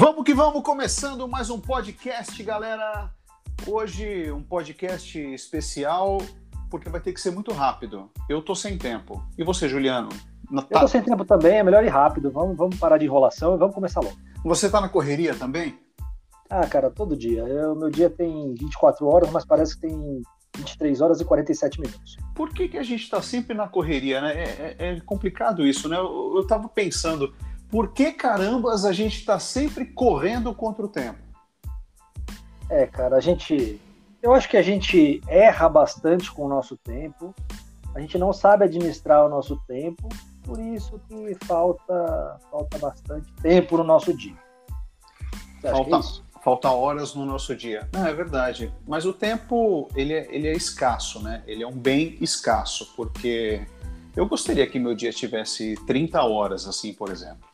Vamos que vamos, começando mais um podcast, galera. Hoje um podcast especial, porque vai ter que ser muito rápido. Eu tô sem tempo. E você, Juliano? Eu tô sem tempo também, é melhor ir rápido. Vamos, vamos parar de enrolação e vamos começar logo. Você tá na correria também? Ah, cara, todo dia. O meu dia tem 24 horas, mas parece que tem 23 horas e 47 minutos. Por que, que a gente está sempre na correria, né? É, é, é complicado isso, né? Eu, eu tava pensando, por que carambas a gente está sempre correndo contra o tempo? É, cara, a gente. Eu acho que a gente erra bastante com o nosso tempo, a gente não sabe administrar o nosso tempo, por isso que falta, falta bastante tempo no nosso dia. Você falta, é falta horas no nosso dia. Não, é verdade. Mas o tempo, ele é, ele é escasso, né? Ele é um bem escasso, porque eu gostaria que meu dia tivesse 30 horas, assim, por exemplo.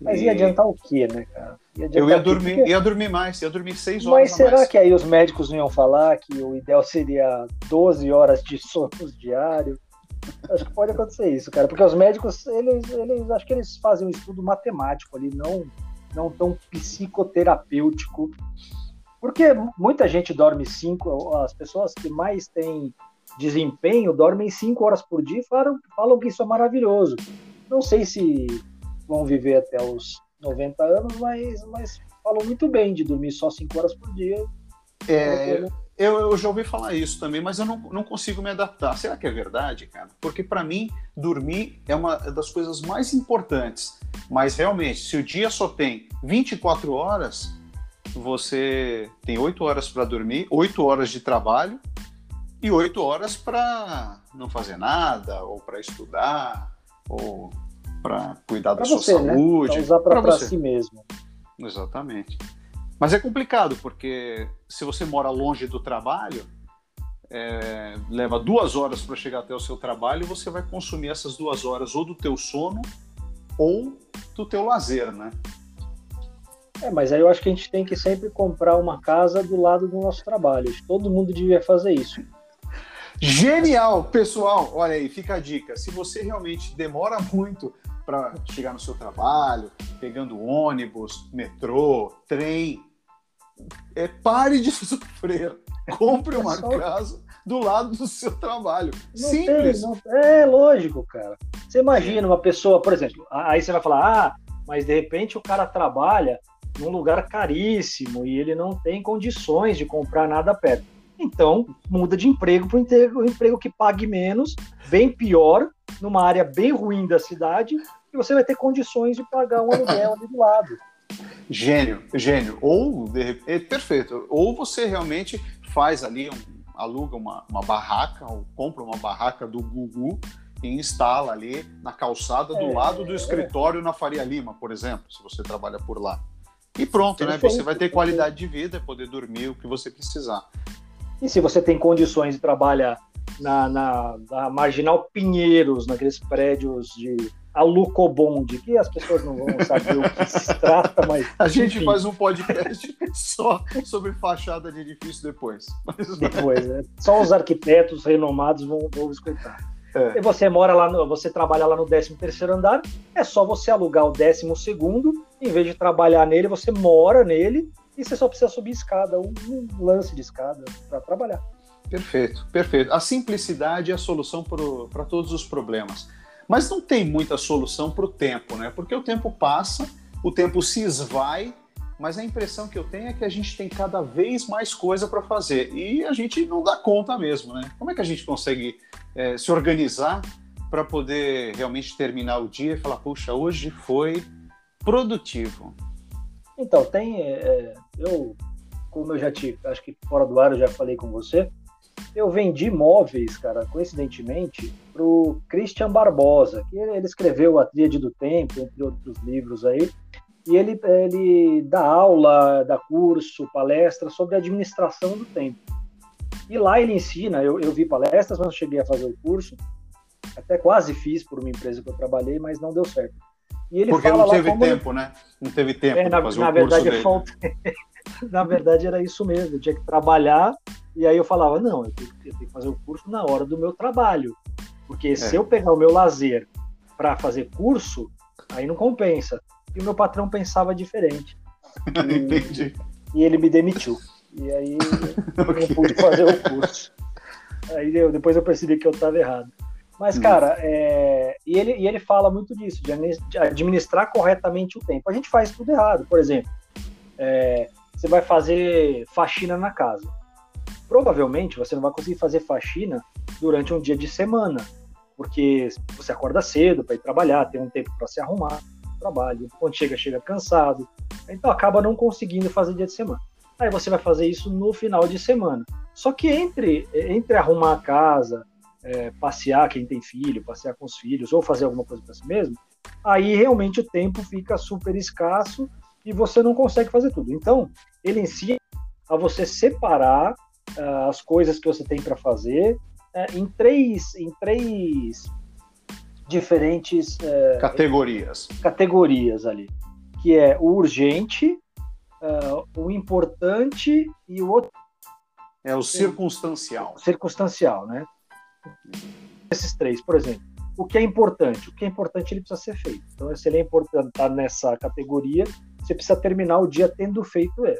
Mas ia adiantar o quê, né, cara? Ia eu ia dormir, porque... ia dormir mais, ia dormir 6 horas. Mas será mais. que aí os médicos não iam falar que o ideal seria 12 horas de sono diário? Acho que pode acontecer isso, cara, porque os médicos, eles, eles acho que eles fazem um estudo matemático ali, não, não tão psicoterapêutico. Porque muita gente dorme cinco, as pessoas que mais têm desempenho dormem cinco horas por dia e falam, falam que isso é maravilhoso. Não sei se vão viver até os 90 anos, mas, mas falam muito bem de dormir só 5 horas por dia. É, eu, eu, já ouvi falar isso também, mas eu não, não consigo me adaptar. Será que é verdade, cara? Porque para mim, dormir é uma das coisas mais importantes. Mas realmente, se o dia só tem 24 horas, você tem 8 horas para dormir, 8 horas de trabalho e 8 horas para não fazer nada, ou para estudar, ou para cuidar pra da você, sua né? saúde. Pra usar para si mesmo. Exatamente. Mas é complicado, porque se você mora longe do trabalho, é, leva duas horas para chegar até o seu trabalho, você vai consumir essas duas horas ou do teu sono ou do teu lazer, né? É, mas aí eu acho que a gente tem que sempre comprar uma casa do lado do nosso trabalho. Todo mundo devia fazer isso. Genial, pessoal. Olha aí, fica a dica. Se você realmente demora muito para chegar no seu trabalho, pegando ônibus, metrô, trem. É, pare de sofrer. Compre uma é casa do lado do seu trabalho. Não Simples. Tem, não, é lógico, cara. Você imagina uma pessoa, por exemplo, aí você vai falar, ah, mas de repente o cara trabalha num lugar caríssimo e ele não tem condições de comprar nada perto. Então, muda de emprego para um emprego, emprego que pague menos, bem pior, numa área bem ruim da cidade, e você vai ter condições de pagar um aluguel ali do lado. Gênio, gênio. Ou, de, é perfeito. Ou você realmente faz ali, um, aluga uma, uma barraca, ou compra uma barraca do Gugu e instala ali na calçada do é, lado do escritório é. na Faria Lima, por exemplo, se você trabalha por lá. E pronto, né? Você vai ter qualidade de vida, poder dormir o que você precisar. E se você tem condições de trabalhar na, na, na Marginal Pinheiros, naqueles prédios de Alucobond, que as pessoas não vão saber o que se trata, mas. A gente enfim. faz um podcast só sobre fachada de edifício depois. Depois, né? Só os arquitetos renomados vão, vão escutar. É. E você mora lá, no, você trabalha lá no 13 terceiro andar, é só você alugar o 12 segundo, em vez de trabalhar nele, você mora nele e você só precisa subir escada, um, um lance de escada para trabalhar. Perfeito, perfeito. A simplicidade é a solução para todos os problemas. Mas não tem muita solução para o tempo, né? Porque o tempo passa, o tempo se esvai, mas a impressão que eu tenho é que a gente tem cada vez mais coisa para fazer e a gente não dá conta mesmo, né? Como é que a gente consegue é, se organizar para poder realmente terminar o dia e falar, puxa, hoje foi produtivo? Então, tem. É, é eu, como eu já te. Acho que fora do ar eu já falei com você. Eu vendi móveis, cara, coincidentemente, para o Christian Barbosa, que ele escreveu A Tríade do Tempo, entre outros livros aí. E ele, ele dá aula, dá curso, palestra sobre administração do tempo. E lá ele ensina, eu, eu vi palestras, mas não cheguei a fazer o curso. Até quase fiz por uma empresa que eu trabalhei, mas não deu certo. E ele Porque fala não teve tempo, ele... né? Não teve tempo é, na, fazer na o verdade, curso falta... na verdade, era isso mesmo. Eu tinha que trabalhar e aí eu falava, não, eu tenho, eu tenho que fazer o curso na hora do meu trabalho. Porque é. se eu pegar o meu lazer para fazer curso, aí não compensa. e o meu patrão pensava diferente. E, Entendi. E ele me demitiu. E aí eu não pude fazer o curso. Aí eu, depois eu percebi que eu estava errado. Mas, hum. cara, é, e, ele, e ele fala muito disso, de administrar corretamente o tempo. A gente faz tudo errado. Por exemplo, é, você vai fazer faxina na casa. Provavelmente você não vai conseguir fazer faxina durante um dia de semana, porque você acorda cedo para ir trabalhar, tem um tempo para se arrumar trabalho. Quando chega, chega cansado. Então acaba não conseguindo fazer dia de semana. Aí você vai fazer isso no final de semana. Só que entre, entre arrumar a casa, é, passear quem tem filho, passear com os filhos, ou fazer alguma coisa para si mesmo, aí realmente o tempo fica super escasso e você não consegue fazer tudo. Então, ele ensina a você separar uh, as coisas que você tem para fazer uh, em três, em três diferentes uh, categorias. Categorias ali, que é o urgente, uh, o importante e o outro. É o circunstancial. Circunstancial, né? Esses três, por exemplo. O que é importante? O que é importante ele precisa ser feito. Então, se ele é importante estar tá nessa categoria, você precisa terminar o dia tendo feito ele.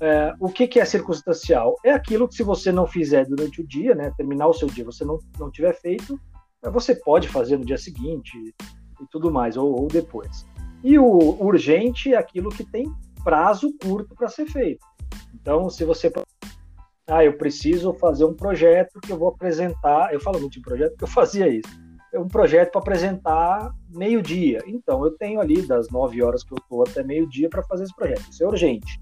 É, o que, que, é circunstancial? É aquilo que se você não fizer durante o dia, né, terminar o seu dia, você não, não tiver feito, você pode fazer no dia seguinte e tudo mais, ou, ou depois. E o urgente é aquilo que tem prazo curto para ser feito. Então, se você. Ah, eu preciso fazer um projeto que eu vou apresentar. Eu falo muito em projeto porque eu fazia isso. Um projeto para apresentar meio-dia. Então, eu tenho ali das 9 horas que eu estou até meio-dia para fazer esse projeto. Isso é urgente.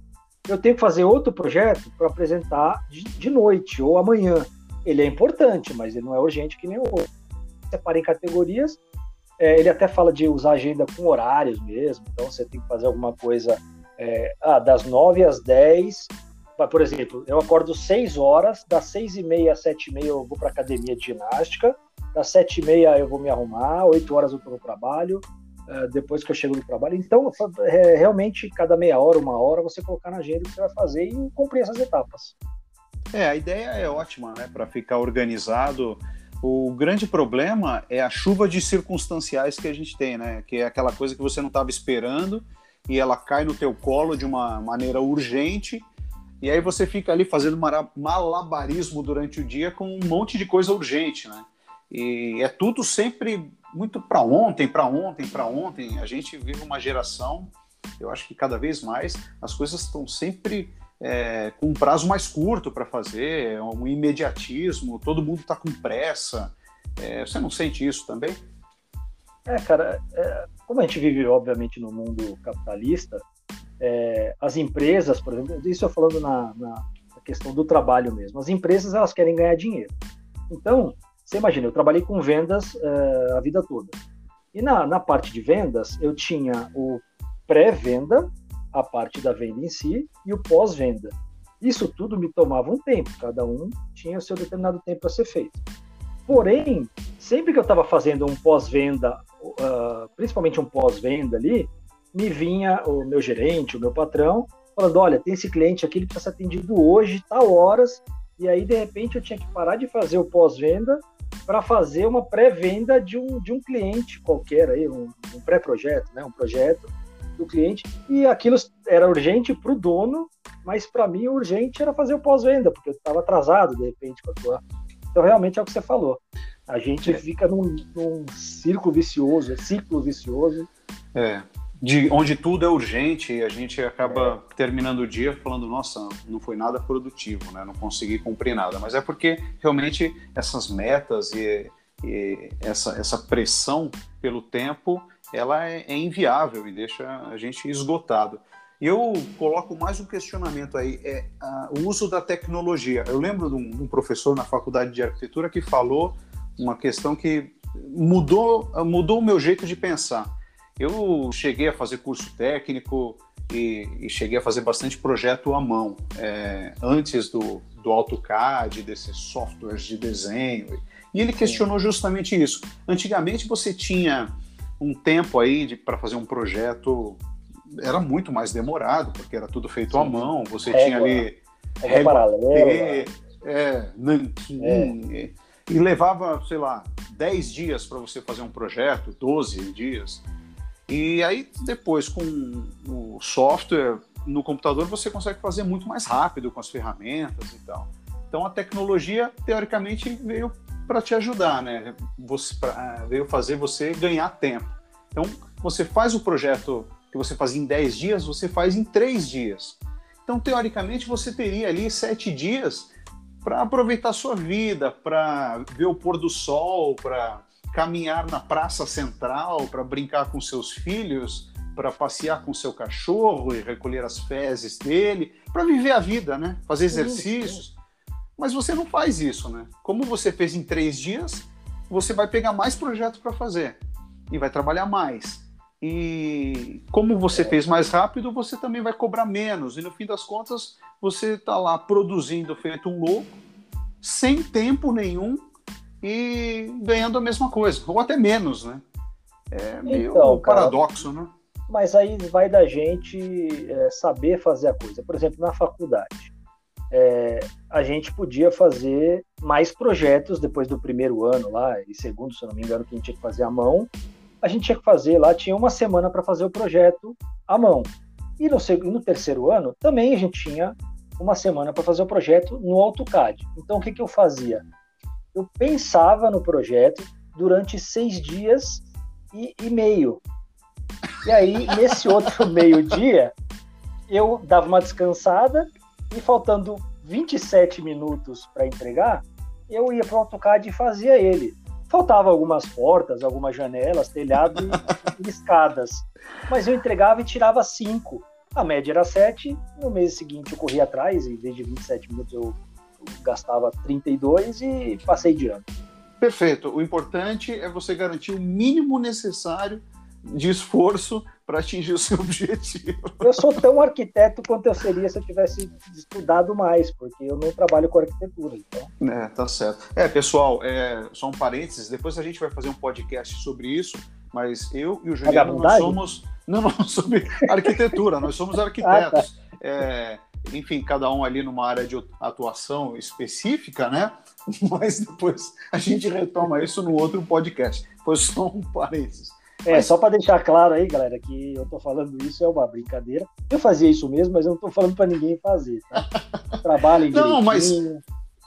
Eu tenho que fazer outro projeto para apresentar de, de noite ou amanhã. Ele é importante, mas ele não é urgente que nem o outro. Separa em categorias. É, ele até fala de usar agenda com horários mesmo. Então, você tem que fazer alguma coisa é, ah, das 9 às 10, por exemplo, eu acordo 6 horas, das 6 e meia às 7 e meia eu vou para academia de ginástica, das 7 e meia eu vou me arrumar, 8 horas eu estou no trabalho, é, depois que eu chego no trabalho. Então, é, realmente, cada meia hora, uma hora, você colocar na agenda o que você vai fazer e cumprir essas etapas. É, a ideia é ótima, né, para ficar organizado. O grande problema é a chuva de circunstanciais que a gente tem, né? Que é aquela coisa que você não estava esperando e ela cai no teu colo de uma maneira urgente, e aí você fica ali fazendo malabarismo durante o dia com um monte de coisa urgente, né? E é tudo sempre muito para ontem, para ontem, para ontem. A gente vive uma geração, eu acho que cada vez mais as coisas estão sempre é, com um prazo mais curto para fazer, é um imediatismo, todo mundo está com pressa. É, você não sente isso também? É, cara, é, como a gente vive, obviamente, no mundo capitalista, é, as empresas, por exemplo, isso eu falando na, na, na, questão do trabalho mesmo, as empresas elas querem ganhar dinheiro. Então, você imagina, eu trabalhei com vendas é, a vida toda. E na, na parte de vendas, eu tinha o pré-venda, a parte da venda em si, e o pós-venda. Isso tudo me tomava um tempo, cada um tinha o seu determinado tempo para ser feito. Porém, sempre que eu estava fazendo um pós-venda, uh, principalmente um pós-venda ali, me vinha o meu gerente, o meu patrão, falando: olha, tem esse cliente aqui, ele precisa ser atendido hoje, tal horas, e aí de repente eu tinha que parar de fazer o pós-venda para fazer uma pré-venda de um, de um cliente qualquer aí, um, um pré-projeto, né, um projeto do cliente, e aquilo era urgente para o dono, mas para mim o urgente era fazer o pós-venda, porque eu estava atrasado de repente com a tua então, realmente é o que você falou. A gente é. fica num, num círculo vicioso, ciclo vicioso. É. De onde tudo é urgente e a gente acaba terminando o dia falando, nossa, não foi nada produtivo, né? Não consegui cumprir nada. Mas é porque realmente essas metas e, e essa, essa pressão pelo tempo, ela é, é inviável e deixa a gente esgotado. E eu coloco mais um questionamento aí, é uh, o uso da tecnologia. Eu lembro de um, de um, professor na faculdade de arquitetura que falou uma questão que mudou, mudou o meu jeito de pensar. Eu cheguei a fazer curso técnico e, e cheguei a fazer bastante projeto à mão, é, antes do, do AutoCAD, desses softwares de desenho. E ele questionou justamente isso. Antigamente você tinha um tempo aí para fazer um projeto era muito mais demorado, porque era tudo feito Sim. à mão, você régua, tinha ali régua paralela, é, nanquim, é. e levava, sei lá, 10 dias para você fazer um projeto, 12 dias. E aí, depois, com o software no computador, você consegue fazer muito mais rápido com as ferramentas e tal. Então, a tecnologia, teoricamente, veio para te ajudar, né? Você, pra, veio fazer você ganhar tempo. Então, você faz o projeto que você fazia em 10 dias, você faz em 3 dias. Então, teoricamente, você teria ali 7 dias para aproveitar sua vida, para ver o pôr do sol, para caminhar na praça central, para brincar com seus filhos, para passear com seu cachorro e recolher as fezes dele, para viver a vida, né? Fazer exercícios. Mas você não faz isso, né? Como você fez em três dias, você vai pegar mais projetos para fazer e vai trabalhar mais. E como você fez mais rápido, você também vai cobrar menos. E no fim das contas, você está lá produzindo feito um louco, sem tempo nenhum e ganhando a mesma coisa, ou até menos, né? É meio então, paradoxo, cara, né? Mas aí vai da gente é, saber fazer a coisa. Por exemplo, na faculdade, é, a gente podia fazer mais projetos depois do primeiro ano lá, e segundo, se eu não me engano, que a gente tinha que fazer à mão. A gente tinha que fazer lá, tinha uma semana para fazer o projeto à mão. E no, no terceiro ano, também a gente tinha uma semana para fazer o projeto no AutoCAD. Então, o que, que eu fazia? Eu pensava no projeto durante seis dias e, e meio. E aí, nesse outro meio-dia, eu dava uma descansada e faltando 27 minutos para entregar, eu ia para o AutoCAD e fazia ele. Faltava algumas portas, algumas janelas, telhado e escadas. Mas eu entregava e tirava 5. A média era 7. No mês seguinte eu corria atrás, em vez de 27 minutos eu gastava 32 e passei de ano. Perfeito. O importante é você garantir o mínimo necessário de esforço para atingir o seu objetivo. Eu sou tão arquiteto quanto eu seria se eu tivesse estudado mais, porque eu não trabalho com arquitetura. Então. É, tá certo. É, pessoal, é, só um parênteses, depois a gente vai fazer um podcast sobre isso, mas eu e o Juliano nós somos. Não, não, sobre arquitetura, nós somos arquitetos. Ah, tá. é, enfim, cada um ali numa área de atuação específica, né? Mas depois a gente retoma isso no outro podcast. Foi só um parênteses. É, mas... só para deixar claro aí, galera, que eu tô falando isso é uma brincadeira. Eu fazia isso mesmo, mas eu não tô falando para ninguém fazer, tá? Trabalhem Não, mas,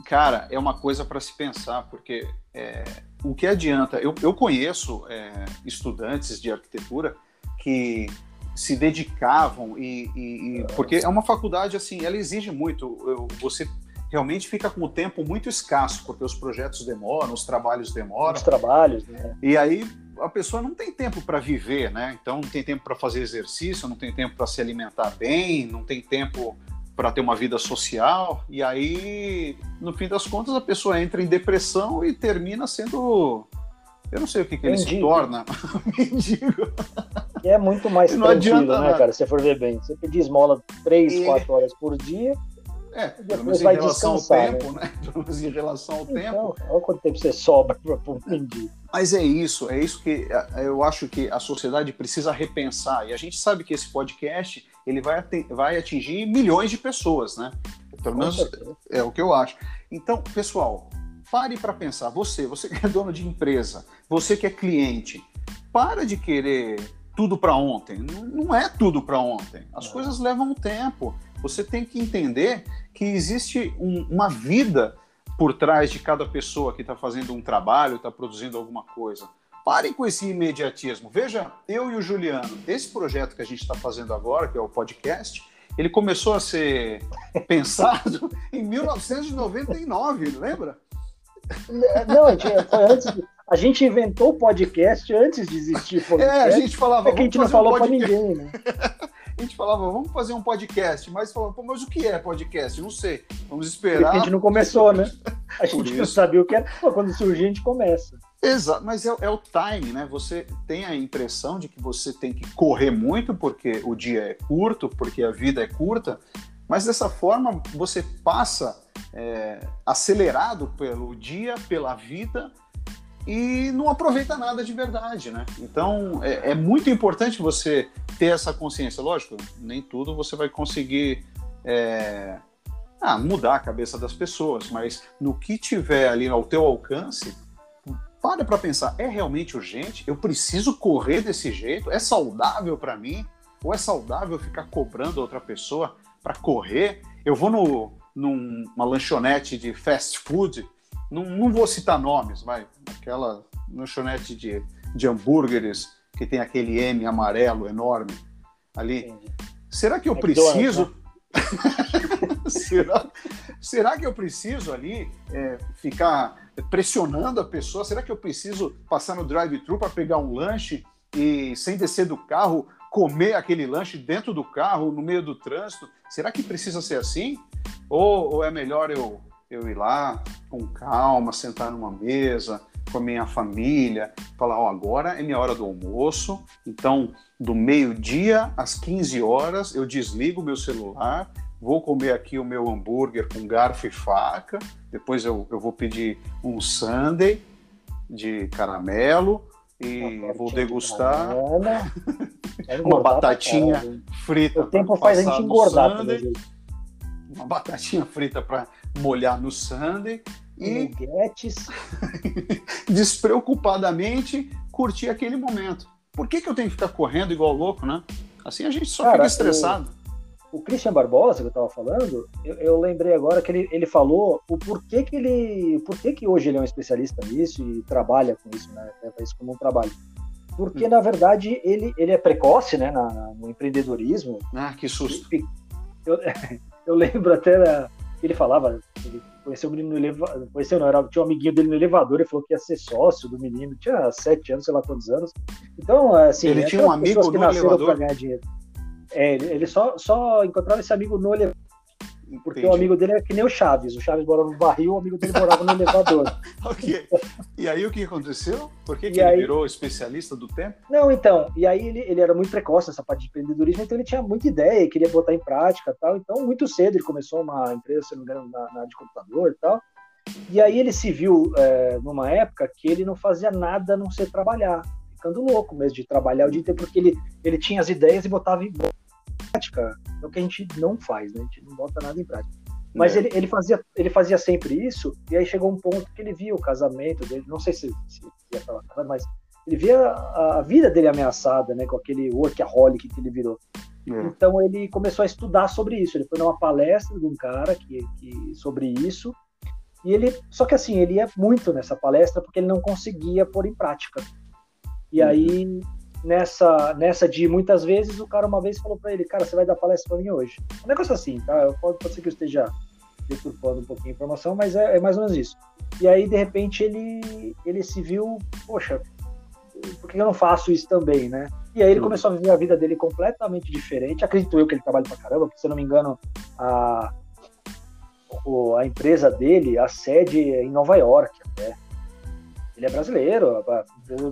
cara, é uma coisa para se pensar, porque é, o que adianta? Eu, eu conheço é, estudantes de arquitetura que se dedicavam e, e, e, porque é uma faculdade assim, ela exige muito. Eu, você realmente fica com o tempo muito escasso porque os projetos demoram, os trabalhos demoram. Os trabalhos, né? E aí a pessoa não tem tempo para viver, né? Então não tem tempo para fazer exercício, não tem tempo para se alimentar bem, não tem tempo para ter uma vida social. E aí, no fim das contas, a pessoa entra em depressão e termina sendo eu não sei o que, que ele se torna. Mendigo. E é muito mais não tranquilo, né, nada. cara? Se você for ver bem. Você pedir esmola 3, e... 4 horas por dia. É, pelo menos em relação ao tempo, né? né? Pelo menos em relação ao então, tempo. Olha quanto tempo você sobra para um mendigo. Mas é isso, é isso que é, eu acho que a sociedade precisa repensar. E a gente sabe que esse podcast ele vai, vai atingir milhões de pessoas, né? Pelo menos é o que eu acho. Então, pessoal, pare para pensar. Você, você que é dono de empresa, você que é cliente, para de querer tudo para ontem. Não é tudo para ontem. As é. coisas levam tempo. Você tem que entender que existe um, uma vida por trás de cada pessoa que está fazendo um trabalho, está produzindo alguma coisa. Parem com esse imediatismo. Veja, eu e o Juliano, esse projeto que a gente está fazendo agora, que é o podcast, ele começou a ser pensado em 1999, lembra? Não, foi antes. A gente inventou o podcast antes de existir podcast. É, a gente falava. É que a gente não falou um para ninguém, né? a gente falava, vamos fazer um podcast, mas falava, Pô, mas o que é podcast? Não sei. Vamos esperar. A gente não começou, né? A gente não sabia o que era. Pô, quando surgir, a gente começa. Exato, mas é, é, o time, né? Você tem a impressão de que você tem que correr muito porque o dia é curto, porque a vida é curta, mas dessa forma você passa é, acelerado pelo dia, pela vida e não aproveita nada de verdade, né? Então é, é, muito importante você ter essa consciência. Lógico, nem tudo você vai conseguir é, ah, mudar a cabeça das pessoas, mas no que tiver ali ao teu alcance, para para pensar, é realmente urgente? Eu preciso correr desse jeito? É saudável para mim? Ou é saudável ficar cobrando outra pessoa para correr? Eu vou no, numa lanchonete de fast food, não, não vou citar nomes, vai, aquela lanchonete de, de hambúrgueres que tem aquele M amarelo enorme ali. Entendi. Será que eu preciso? Né? será, será que eu preciso ali é, ficar pressionando a pessoa? Será que eu preciso passar no drive-thru para pegar um lanche e, sem descer do carro, comer aquele lanche dentro do carro, no meio do trânsito? Será que precisa ser assim? Ou, ou é melhor eu, eu ir lá com calma, sentar numa mesa com a minha família, falar: Ó, oh, agora é minha hora do almoço, então do meio-dia às 15 horas eu desligo o meu celular vou comer aqui o meu hambúrguer com garfo e faca, depois eu, eu vou pedir um sundae de caramelo e vou degustar uma batatinha frita. O tempo faz a gente engordar sundae, uma batatinha frita para molhar no sundae e despreocupadamente curtir aquele momento. Por que, que eu tenho que ficar correndo igual louco, né? Assim a gente só Cara, fica estressado. Eu o Christian Barbosa, que eu estava falando, eu, eu, lembrei agora que ele, ele falou o porquê que ele. Por que hoje ele é um especialista nisso e trabalha com isso, né? Leva isso como um trabalho. Porque, hum. na verdade, ele, ele é precoce né, na, no empreendedorismo. Ah, que susto. Eu, eu lembro até da, que ele falava, ele conheceu o menino no elevador, conheceu não, era, tinha um amiguinho dele no elevador, ele falou que ia ser sócio do menino, tinha sete anos, sei lá quantos anos. Então, assim... Ele tinha um amigo no elevador? ganhar dinheiro. É, ele só, só encontrava esse amigo no elevador. Porque Entendi. o amigo dele é que nem o Chaves. O Chaves morava no barril, o amigo dele morava no elevador. ok. E aí o que aconteceu? Por que, que ele aí... virou especialista do tempo? Não, então. E aí ele, ele era muito precoce nessa parte de empreendedorismo, então ele tinha muita ideia, queria botar em prática tal. Então, muito cedo ele começou uma empresa, se não me engano, na, na de computador e tal. E aí ele se viu é, numa época que ele não fazia nada a não ser trabalhar. Ficando louco mesmo de trabalhar o dia inteiro, porque ele, ele tinha as ideias e botava em prática é o que a gente não faz, né? A gente não bota nada em prática. Mas é. ele, ele, fazia, ele fazia sempre isso, e aí chegou um ponto que ele via o casamento dele, não sei se, se ia falar, mas ele via a, a, vida dele ameaçada, né, com aquele workaholic que ele virou. É. Então ele começou a estudar sobre isso. Ele foi numa palestra de um cara que, que sobre isso, e ele, só que assim, ele ia muito nessa palestra porque ele não conseguia pôr em prática. E uhum. aí nessa, nessa de muitas vezes o cara uma vez falou para ele, cara, você vai dar palestra para mim hoje. Um negócio assim, tá? Pode, pode ser que eu esteja deturpando um pouquinho a informação, mas é, é, mais ou menos isso. E aí, de repente, ele, ele se viu, poxa, por que eu não faço isso também, né? E aí ele começou a viver a vida dele completamente diferente. Acredito eu que ele trabalha pra caramba, porque se eu não me engano, a, a empresa dele, a sede é em Nova York até. Ele é brasileiro.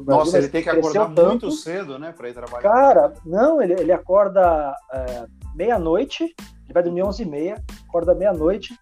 Nossa, ele tem que acordar tanto. muito cedo, né, para ir trabalhar. Cara, não, ele, ele acorda é, meia-noite, ele vai dormir 11 e meia, acorda meia-noite,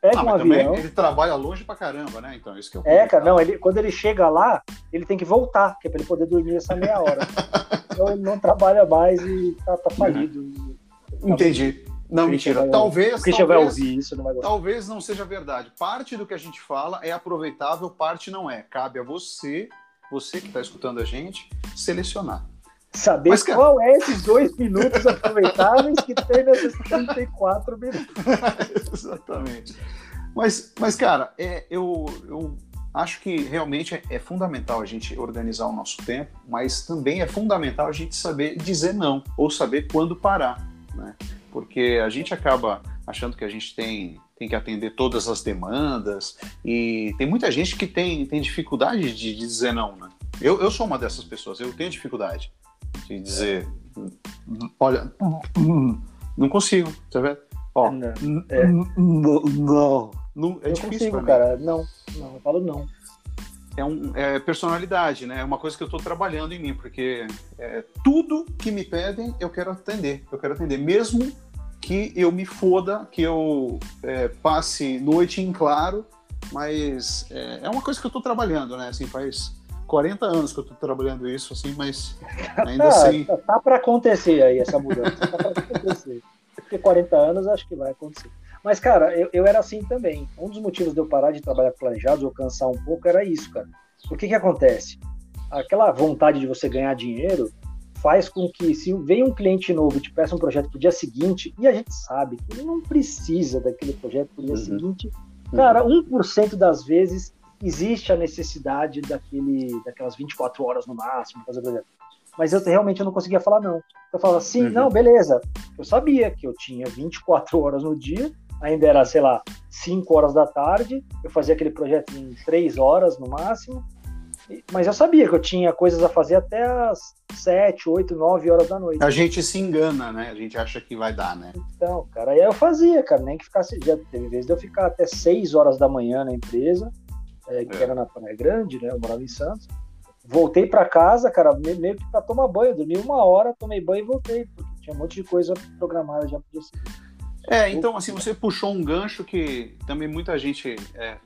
pega ah, um avião. ele trabalha longe pra caramba, né? Então, isso que eu É, cara, não, ele, quando ele chega lá, ele tem que voltar, que é pra ele poder dormir essa meia hora. então ele não trabalha mais e tá, tá falido. Uhum. Entendi. Não, mentira. Vai, talvez. Christian talvez, vai ouvir isso, não vai gostar. Talvez não seja verdade. Parte do que a gente fala é aproveitável, parte não é. Cabe a você, você que está escutando a gente, selecionar. Saber Mas, cara... qual é esses dois minutos aproveitáveis que tem nesses 34 minutos. Exatamente. Mas, mas cara, é, eu, eu acho que realmente é, é, fundamental a gente organizar o nosso tempo, mas também é fundamental a gente saber dizer não, ou saber quando parar. Né? Porque a gente acaba achando que a gente tem, tem que atender todas as demandas e tem muita gente que tem, tem dificuldade de, de dizer não, né? Eu, eu sou uma dessas pessoas, eu tenho dificuldade de dizer, olha, não consigo, tá vendo? Ó, não, é. não, não, é eu difícil consigo, cara, não, não, eu falo não é, um, é personalidade, né? É uma coisa que eu estou trabalhando em mim, porque é, tudo que me pedem eu quero atender, eu quero atender, mesmo que eu me foda, que eu é, passe noite em claro, mas é, é uma coisa que eu estou trabalhando, né? Assim, faz 40 anos que eu estou trabalhando isso, assim, mas ainda tá, assim... Tá, tá para acontecer aí essa mudança, tá para acontecer. Porque 40 anos acho que vai acontecer. Mas, cara, eu, eu era assim também. Um dos motivos de eu parar de trabalhar com planejados ou cansar um pouco era isso, cara. O que que acontece? Aquela vontade de você ganhar dinheiro faz com que se vem um cliente novo e te peça um projeto pro dia seguinte, e a gente sabe que ele não precisa daquele projeto pro dia uhum. seguinte, uhum. cara, 1% das vezes existe a necessidade daquele, daquelas 24 horas no máximo fazer projeto. Mas eu realmente eu não conseguia falar não. Eu falava assim, uhum. não, beleza. Eu sabia que eu tinha 24 horas no dia, ainda era, sei lá, 5 horas da tarde, eu fazia aquele projeto em 3 horas no máximo, mas eu sabia que eu tinha coisas a fazer até as 7, 8, 9 horas da noite. A gente se engana, né? A gente acha que vai dar, né? Então, cara, aí eu fazia, cara, nem que ficasse. Já teve vezes de eu ficar até 6 horas da manhã na empresa, é, que é. era na Praia Grande, né? Eu morava em Santos. Voltei para casa, cara, meio que pra tomar banho. Dormi uma hora, tomei banho e voltei, porque tinha um monte de coisa programada já pro dia seguinte. É, então, assim, você puxou um gancho que também muita gente é,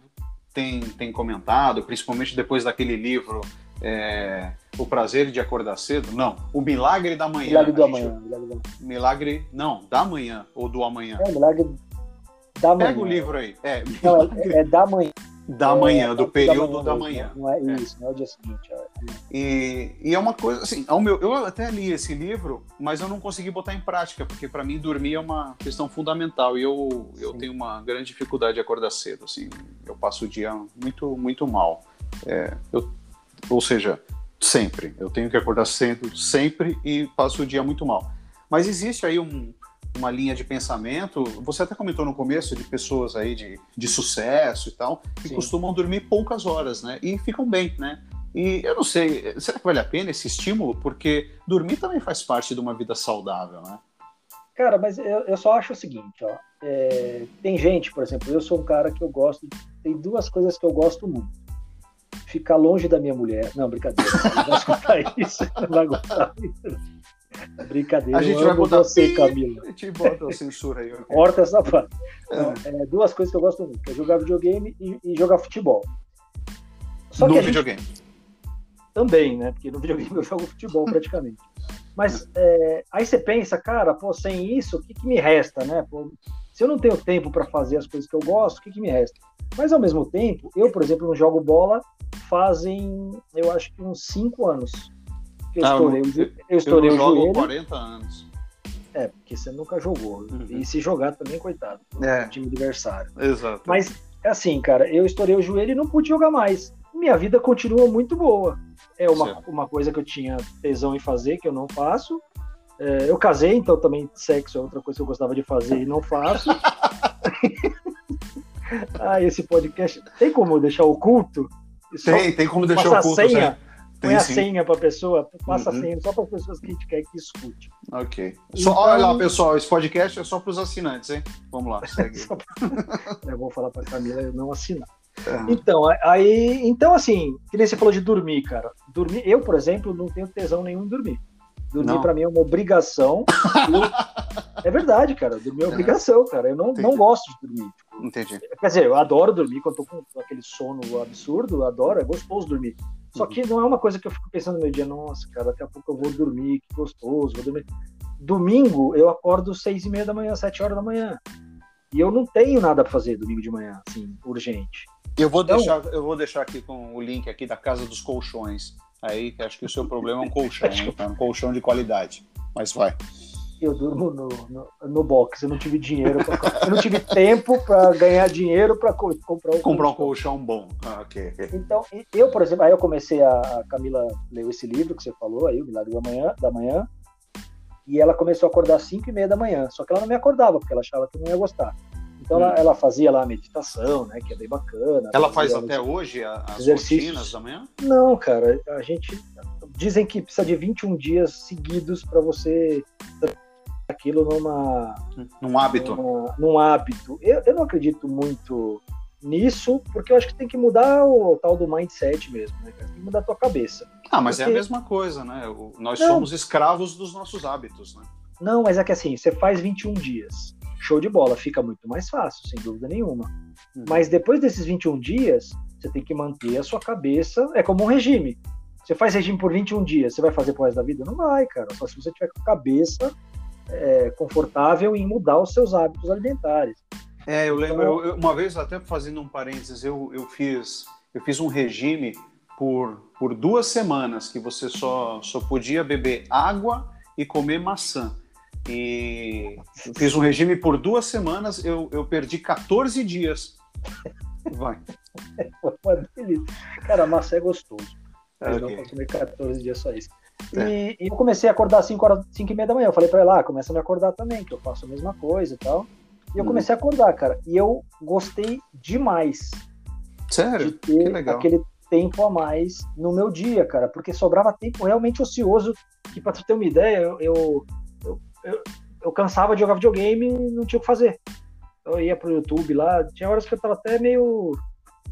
tem, tem comentado, principalmente depois daquele livro é, O Prazer de Acordar Cedo. Não, O Milagre da Manhã. Milagre do Amanhã. Milagre, do... milagre, não, da Manhã, ou do Amanhã. É, Milagre da Manhã. Pega o livro aí. É, não, é, é da Manhã da manhã, é, do período da manhã. Não é, é, isso, não é o dia seguinte. É. E, e é uma coisa, assim, ao meu, eu até li esse livro, mas eu não consegui botar em prática, porque para mim dormir é uma questão fundamental e eu, eu tenho uma grande dificuldade de acordar cedo, assim, eu passo o dia muito, muito mal. É, eu, ou seja, sempre, eu tenho que acordar cedo, sempre e passo o dia muito mal. Mas existe aí um, uma linha de pensamento. Você até comentou no começo de pessoas aí de, de sucesso e tal, que Sim. costumam dormir poucas horas, né? E ficam bem, né? E eu não sei, será que vale a pena esse estímulo? Porque dormir também faz parte de uma vida saudável, né? Cara, mas eu, eu só acho o seguinte, ó. É, tem gente, por exemplo, eu sou um cara que eu gosto. Tem duas coisas que eu gosto muito. Ficar longe da minha mulher. Não, brincadeira. Não vai escutar isso. Não vai gostar disso. Brincadeira. A gente vai botar você, Camila. A gente bota a censura aí. Corta essa parte. É. é, duas coisas que eu gosto muito, é jogar videogame e, e jogar futebol. Só no videogame. Também, né? Porque no videogame eu jogo futebol praticamente. Mas é, aí você pensa, cara, pô, sem isso, o que, que me resta, né? Pô, se eu não tenho tempo para fazer as coisas que eu gosto, o que, que me resta? Mas ao mesmo tempo, eu, por exemplo, não jogo bola fazem, eu acho que uns 5 anos. Eu ah, estourei, eu, eu estourei eu o joelho. 40 anos. É, porque você nunca jogou. Uhum. E se jogar também, coitado. É. time adversário. Exato. Mas, assim, cara, eu estourei o joelho e não pude jogar mais. Minha vida continua muito boa. É uma, uma coisa que eu tinha tesão em fazer, que eu não faço. É, eu casei, então também sexo é outra coisa que eu gostava de fazer e não faço. ah, esse podcast. Tem como deixar oculto? Tem, tem como deixar oculto. Senha? Põe a senha para a pessoa, passa uhum. a senha só para as pessoas que a gente quer que escute. Ok. Só, então, olha lá, pessoal, esse podcast é só para os assinantes, hein? Vamos lá, segue. eu vou falar para Camila eu não assinar. É. Então, aí, então assim, que nem você falou de dormir, cara. Dormir, eu, por exemplo, não tenho tesão nenhum em dormir. Dormir para mim é uma obrigação. eu, é verdade, cara. Dormir é, é obrigação, cara. Eu não, não gosto de dormir. Entendi. Quer dizer, eu adoro dormir quando tô com aquele sono absurdo, adoro, é gostoso dormir. Só que não é uma coisa que eu fico pensando no meu dia, nossa, cara, daqui a pouco eu vou dormir, que gostoso, vou dormir. Domingo eu acordo seis e meia da manhã, sete horas da manhã. E eu não tenho nada para fazer domingo de manhã, assim, urgente. Eu vou, então, deixar, eu vou deixar aqui com o link aqui da Casa dos Colchões. Aí acho que o seu problema é um colchão, hein? um colchão de qualidade. Mas vai eu durmo no, no, no box. Eu não tive dinheiro, pra, eu não tive tempo para ganhar dinheiro para comprar um comprar um colchão bom. Ah, ok. Então, eu, por exemplo, aí eu comecei a, a Camila leu esse livro que você falou aí, o Milagre da Manhã, da Manhã, e ela começou a acordar às 5 e meia da manhã. Só que ela não me acordava porque ela achava que eu não ia gostar. Então hum. ela, ela, fazia lá a meditação, né, que é bem bacana. Ela faz até hoje as rotinas da manhã? Não, cara, a gente dizem que precisa de 21 dias seguidos para você aquilo numa. Num hábito. Numa, num hábito. Eu, eu não acredito muito nisso, porque eu acho que tem que mudar o tal do mindset mesmo, né? Tem que mudar a tua cabeça. Ah, mas porque... é a mesma coisa, né? Nós não. somos escravos dos nossos hábitos, né? Não, mas é que assim, você faz 21 dias. Show de bola, fica muito mais fácil, sem dúvida nenhuma. Hum. Mas depois desses 21 dias, você tem que manter a sua cabeça. É como um regime. Você faz regime por 21 dias, você vai fazer pro resto da vida? Não vai, cara. Só se você tiver com a cabeça é, confortável em mudar os seus hábitos alimentares. É, eu lembro, então, eu, uma vez, até fazendo um parênteses, eu, eu, fiz, eu fiz um regime por, por duas semanas que você só, só podia beber água e comer maçã. E fiz um regime por duas semanas, eu, eu perdi 14 dias. Vai. Uma delícia. Cara, maçã é gostoso. Mas okay. não comer 14 dias só isso. É. E, eu comecei a acordar às 5 horas, 5 e meia da manhã. Eu falei pra ela, ah, começa a me acordar também, que eu faço a mesma coisa e tal. E eu hum. comecei a acordar, cara. E eu gostei demais. Sério? De ter aquele tempo a mais no meu dia, cara. Porque sobrava tempo realmente ocioso. Que pra tu ter uma ideia, eu, eu, eu, eu, eu cansava de jogar videogame e não tinha o que fazer. Eu ia pro YouTube lá, tinha horas que eu tava até meio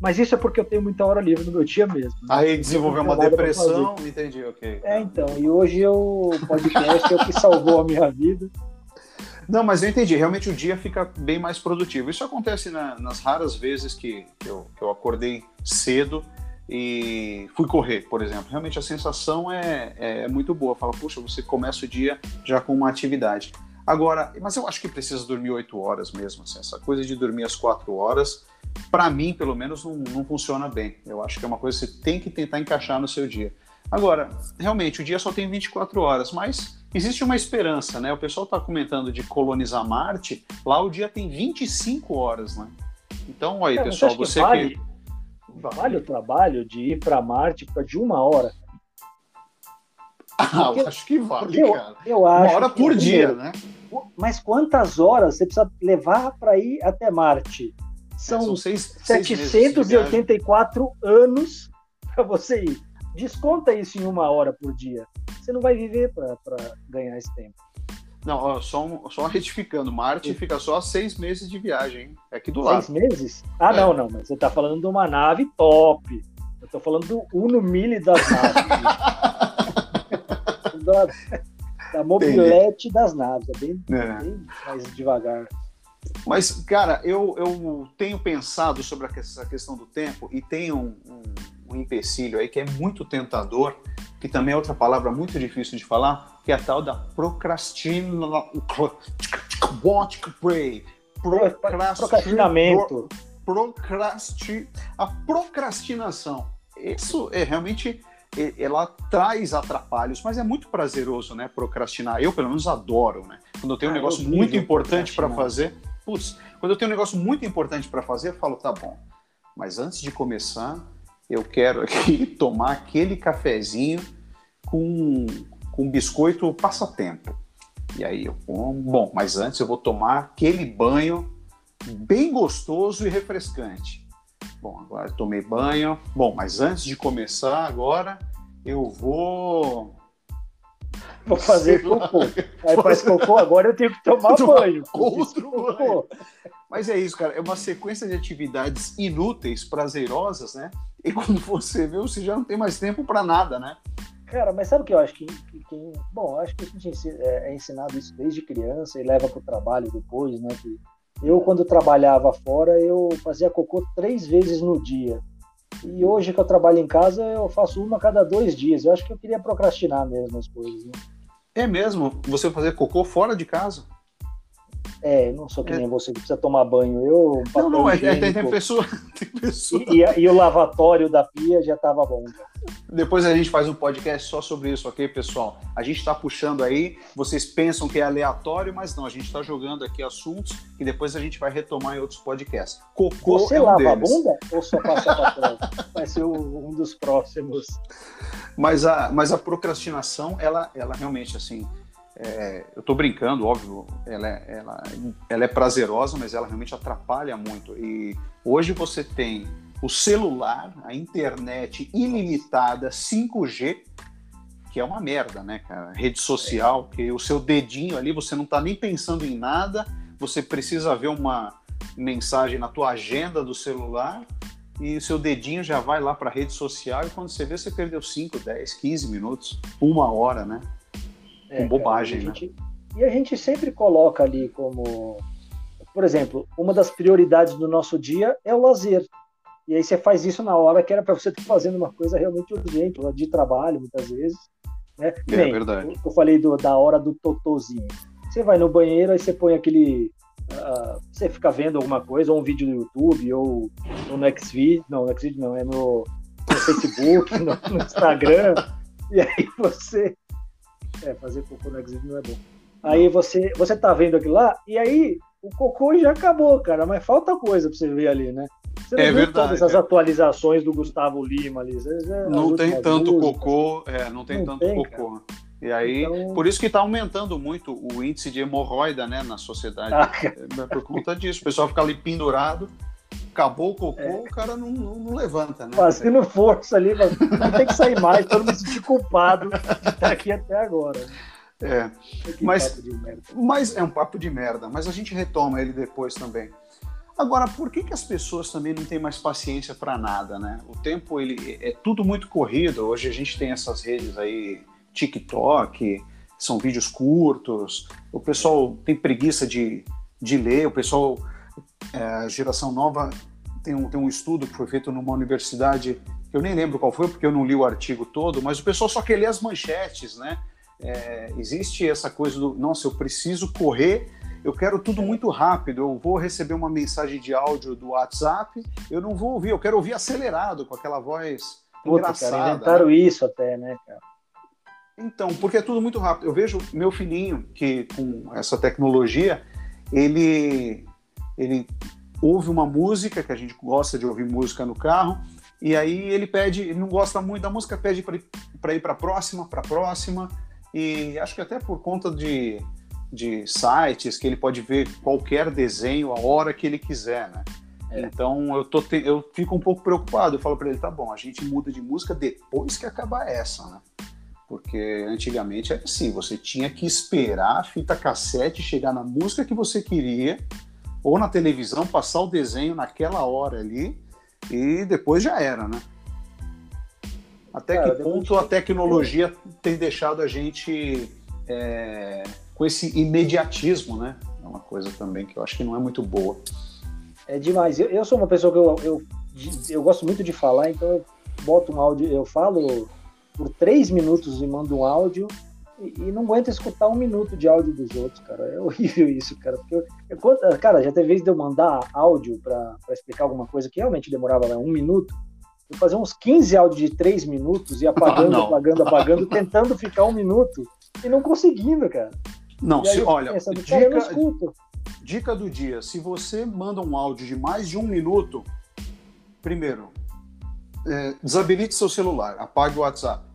mas isso é porque eu tenho muita hora livre no meu dia mesmo. Né? Aí desenvolveu uma depressão, entendi, ok. É, então. E hoje o podcast é o que salvou a minha vida. Não, mas eu entendi. Realmente o dia fica bem mais produtivo. Isso acontece na, nas raras vezes que, eu, que eu acordei cedo e fui correr, por exemplo. Realmente a sensação é, é muito boa. Fala, puxa, você começa o dia já com uma atividade. Agora, mas eu acho que precisa dormir oito horas mesmo. Assim, essa coisa de dormir às quatro horas para mim, pelo menos, não, não, funciona bem. Eu acho que é uma coisa que você tem que tentar encaixar no seu dia. Agora, realmente, o dia só tem 24 horas, mas existe uma esperança, né? O pessoal está comentando de colonizar Marte, lá o dia tem 25 horas, né? Então, olha aí, pessoal, você, vale, que... Vale o trabalho de ir para Marte de uma hora? Ah, eu acho que vale, eu, cara. Eu acho uma hora por dia, né? Mas quantas horas você precisa levar para ir até Marte? São, é, são seis, 784 anos para você ir. Desconta isso em uma hora por dia. Você não vai viver para ganhar esse tempo. Não, ó, só, um, só retificando, Marte Sim. fica só seis meses de viagem, É aqui do lado. Seis meses? Ah, é. não, não, mas você está falando de uma nave top. Eu estou falando do Uno Mille das naves. da, da mobilete das naves. É bem, é bem mais devagar. Mas, cara, eu, eu tenho pensado sobre essa questão do tempo e tem um, um, um empecilho aí que é muito tentador, que também é outra palavra muito difícil de falar, que é a tal da procrastina... Procrastinamento. Procrasti... A procrastinação. Isso é realmente ela traz atrapalhos, mas é muito prazeroso, né? Procrastinar. Eu, pelo menos, adoro, né? Quando eu tenho ah, um negócio muito importante para fazer, putz, quando eu tenho um negócio muito importante para fazer, eu falo, tá bom, mas antes de começar, eu quero aqui tomar aquele cafezinho com, com biscoito passatempo. E aí eu como, bom, mas antes eu vou tomar aquele banho bem gostoso e refrescante. Bom, agora tomei banho. Bom, mas antes de começar agora, eu vou Vou fazer cocô. Aí faz cocô, agora eu tenho que tomar banho. Outro banho. Mas é isso, cara. É uma sequência de atividades inúteis, prazerosas, né? E quando você vê, você já não tem mais tempo para nada, né? Cara, mas sabe o que eu acho que, que, que bom, acho que a gente é, é ensinado isso desde criança e leva para o trabalho depois, né? Que eu quando trabalhava fora eu fazia cocô três vezes no dia. E hoje que eu trabalho em casa eu faço uma a cada dois dias. Eu acho que eu queria procrastinar mesmo as coisas. Né? É mesmo? Você fazer cocô fora de casa? É, não sou que nem é. você que precisa tomar banho. Eu, não, não, é, é, tem, tem, pessoa. Tem pessoa. E, e, e, o lavatório da pia já estava bom. Depois a gente faz um podcast só sobre isso, ok, pessoal? A gente está puxando aí, vocês pensam que é aleatório, mas não, a gente está jogando aqui assuntos que depois a gente vai retomar em outros podcasts. Cocô você é um lava deles. a bunda ou só passa trás? Vai ser um dos próximos. Mas a, mas a procrastinação, ela, ela realmente, assim, é, eu estou brincando, óbvio, ela é, ela, ela é prazerosa, mas ela realmente atrapalha muito. E hoje você tem o celular, a internet ilimitada, 5G, que é uma merda, né, cara? Rede social, que o seu dedinho ali, você não está nem pensando em nada, você precisa ver uma mensagem na tua agenda do celular e o seu dedinho já vai lá para a rede social e quando você vê, você perdeu 5, 10, 15 minutos, uma hora, né? É, Com bobagem, cara, a gente, né? E a gente sempre coloca ali como, por exemplo, uma das prioridades do nosso dia é o lazer. E aí você faz isso na hora que era para você estar fazendo uma coisa realmente urgente, de trabalho, muitas vezes. Né? É Bem, verdade. Eu falei do, da hora do totozinho. Você vai no banheiro, aí você põe aquele. Uh, você fica vendo alguma coisa, ou um vídeo no YouTube, ou, ou no Xvideo. Não, no Xvideo não, é no, no Facebook, no, no Instagram, e aí você. É, fazer cocô no Xvideo não é bom. Aí você, você tá vendo aquilo lá, e aí o cocô já acabou, cara, mas falta coisa pra você ver ali, né? Você não é verdade. Todas essas é. atualizações do Gustavo Lima ali. Não tem tanto músicas. cocô, é, não tem não tanto tem, cocô. Cara. E aí, então... por isso que está aumentando muito o índice de hemorroida, né, na sociedade. Ah, é por conta disso. O pessoal fica ali pendurado, acabou o cocô, é. o cara não, não, não, levanta, né? Fazendo força ali, mas não tem que sair mais, todo mundo se sentir culpado de estar aqui até agora. É, mas, mas é um papo de merda, mas a gente retoma ele depois também. Agora, por que, que as pessoas também não têm mais paciência para nada, né? O tempo ele é tudo muito corrido. Hoje a gente tem essas redes aí, TikTok, são vídeos curtos. O pessoal tem preguiça de, de ler. O pessoal, é, a geração nova tem um, tem um estudo que foi feito numa universidade que eu nem lembro qual foi porque eu não li o artigo todo, mas o pessoal só quer ler as manchetes, né? É, existe essa coisa do, nossa, eu preciso correr eu quero tudo muito rápido. Eu vou receber uma mensagem de áudio do WhatsApp, eu não vou ouvir, eu quero ouvir acelerado, com aquela voz Puta, engraçada. Cara, inventaram né? isso até, né, cara? Então, porque é tudo muito rápido. Eu vejo meu filhinho, que com essa tecnologia, ele, ele ouve uma música, que a gente gosta de ouvir música no carro, e aí ele pede, ele não gosta muito da música, pede para ir para a próxima, para a próxima, e acho que até por conta de de sites que ele pode ver qualquer desenho a hora que ele quiser, né? É. Então eu, tô te... eu fico um pouco preocupado. Eu falo para ele, tá bom, a gente muda de música depois que acabar essa, né? Porque antigamente era assim, você tinha que esperar a fita cassete chegar na música que você queria, ou na televisão, passar o desenho naquela hora ali, e depois já era, né? Até Cara, que ponto a tecnologia tem deixado a gente é, com esse imediatismo, né? É uma coisa também que eu acho que não é muito boa. É demais. Eu, eu sou uma pessoa que eu, eu, eu gosto muito de falar, então eu boto um áudio, eu falo por três minutos e mando um áudio e, e não aguento escutar um minuto de áudio dos outros, cara. É horrível isso, cara. Porque eu, eu, cara, já teve vez de eu mandar áudio para explicar alguma coisa que realmente demorava né, um minuto. Eu fazer uns 15 áudios de três minutos e apagando, ah, apagando, apagando, tentando ficar um minuto e não conseguindo, cara. Não, se, olha, dica, dica do dia: se você manda um áudio de mais de um minuto, primeiro, é, desabilite seu celular, apague o WhatsApp.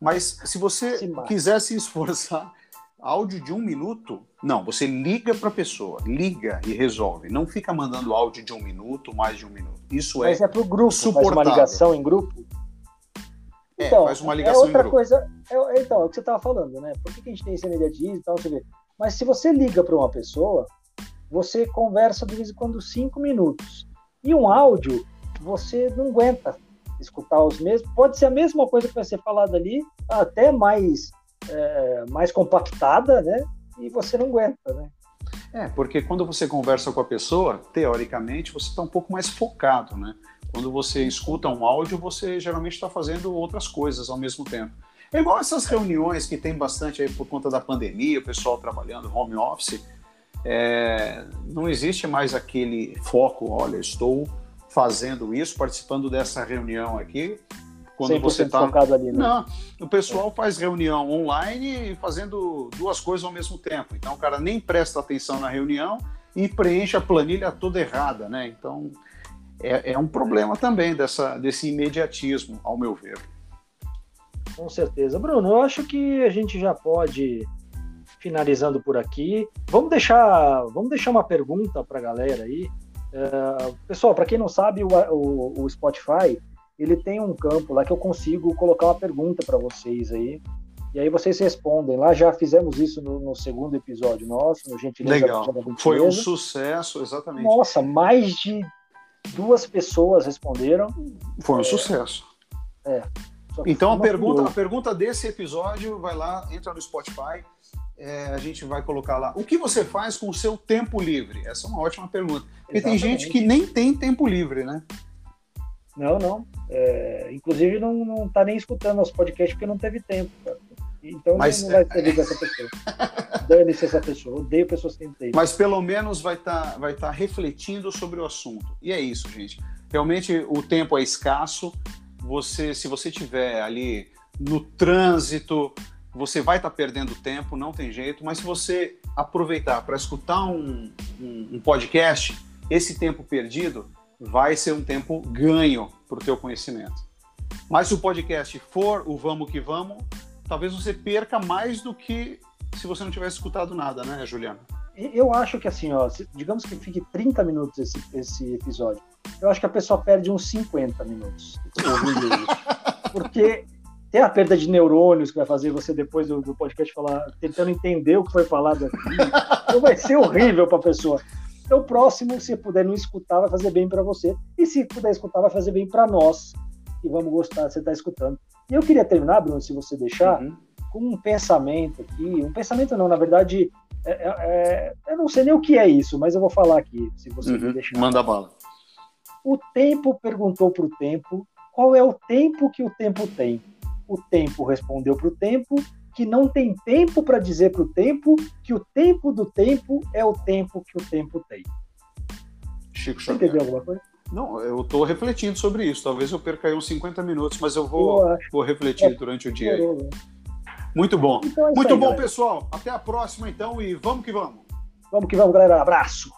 Mas se você se quiser se esforçar, áudio de um minuto, não, você liga para a pessoa, liga e resolve. Não fica mandando áudio de um minuto, mais de um minuto. Isso Mas é, é para o grupo, suportável. faz uma ligação em grupo? É, então, faz uma ligação é outra coisa. É, então, é o que você estava falando, né? Por que, que, a gente tem esse imediatismo e tal? Mas se você liga para uma pessoa, você conversa de vez em quando cinco minutos. E um áudio, você não aguenta escutar os mesmos. Pode ser a mesma coisa que vai ser falada ali, até mais, é, mais compactada, né? E você não aguenta, né? É, porque quando você conversa com a pessoa, teoricamente, você está um pouco mais focado, né? Quando você escuta um áudio, você geralmente está fazendo outras coisas ao mesmo tempo. É igual essas reuniões que tem bastante aí por conta da pandemia, o pessoal trabalhando home office. É, não existe mais aquele foco, olha, estou fazendo isso, participando dessa reunião aqui. Quando você está focado ali, né? Não, o pessoal faz reunião online fazendo duas coisas ao mesmo tempo. Então o cara nem presta atenção na reunião e preenche a planilha toda errada, né? Então é, é um problema também dessa, desse imediatismo, ao meu ver. Com certeza. Bruno, eu acho que a gente já pode finalizando por aqui. Vamos deixar, vamos deixar uma pergunta para a galera aí. Uh, pessoal, para quem não sabe, o, o, o, Spotify ele tem um campo lá que eu consigo colocar uma pergunta para vocês aí. E aí vocês respondem. Lá já fizemos isso no, no segundo episódio nosso, no Gentileza Legal. Foi um sucesso, exatamente. Nossa, mais de duas pessoas responderam. Foi um é, sucesso. É. Então a pergunta, a pergunta desse episódio vai lá, entra no Spotify, é, a gente vai colocar lá. O que você faz com o seu tempo livre? Essa é uma ótima pergunta. Porque Exatamente. tem gente que nem tem tempo livre, né? Não, não. É, inclusive não, não tá nem escutando nosso podcast porque não teve tempo. Cara. Então Mas, não vai ser é... essa pessoa. Dane-se essa pessoa. Odeio pessoas sem tempo. Mas pelo menos vai estar tá, vai tá refletindo sobre o assunto. E é isso, gente. Realmente o tempo é escasso. você, se você tiver ali no trânsito, você vai estar tá perdendo tempo, não tem jeito, mas se você aproveitar para escutar um, um, um, podcast, esse tempo perdido vai ser um tempo ganho para o teu conhecimento. Mas se o podcast for o vamos que vamos, talvez você perca mais do que se você não tivesse escutado nada, né, Juliano? Eu acho que assim, ó, digamos que fique 30 minutos esse, esse episódio. Eu acho que a pessoa perde uns 50 minutos Porque tem a perda de neurônios que vai fazer você depois do, do podcast falar, tentando entender o que foi falado aqui. Então vai ser horrível para a pessoa. Então, o próximo, se puder não escutar, vai fazer bem para você. E se puder escutar, vai fazer bem para nós, que vamos gostar de você estar tá escutando. E eu queria terminar, Bruno, se você deixar, uhum. com um pensamento aqui. Um pensamento não, na verdade, é, é, é, eu não sei nem o que é isso, mas eu vou falar aqui, se você uhum. me deixar. Manda bala. O tempo perguntou para o tempo qual é o tempo que o tempo tem o tempo respondeu para o tempo, que não tem tempo para dizer para o tempo que o tempo do tempo é o tempo que o tempo tem. Chico Você entendeu alguma coisa? Não, eu estou refletindo sobre isso. Talvez eu perca aí uns 50 minutos, mas eu vou, eu vou refletir é, durante o dia. Né? Muito bom. Então é Muito aí, bom, galera. pessoal. Até a próxima, então, e vamos que vamos. Vamos que vamos, galera. Abraço.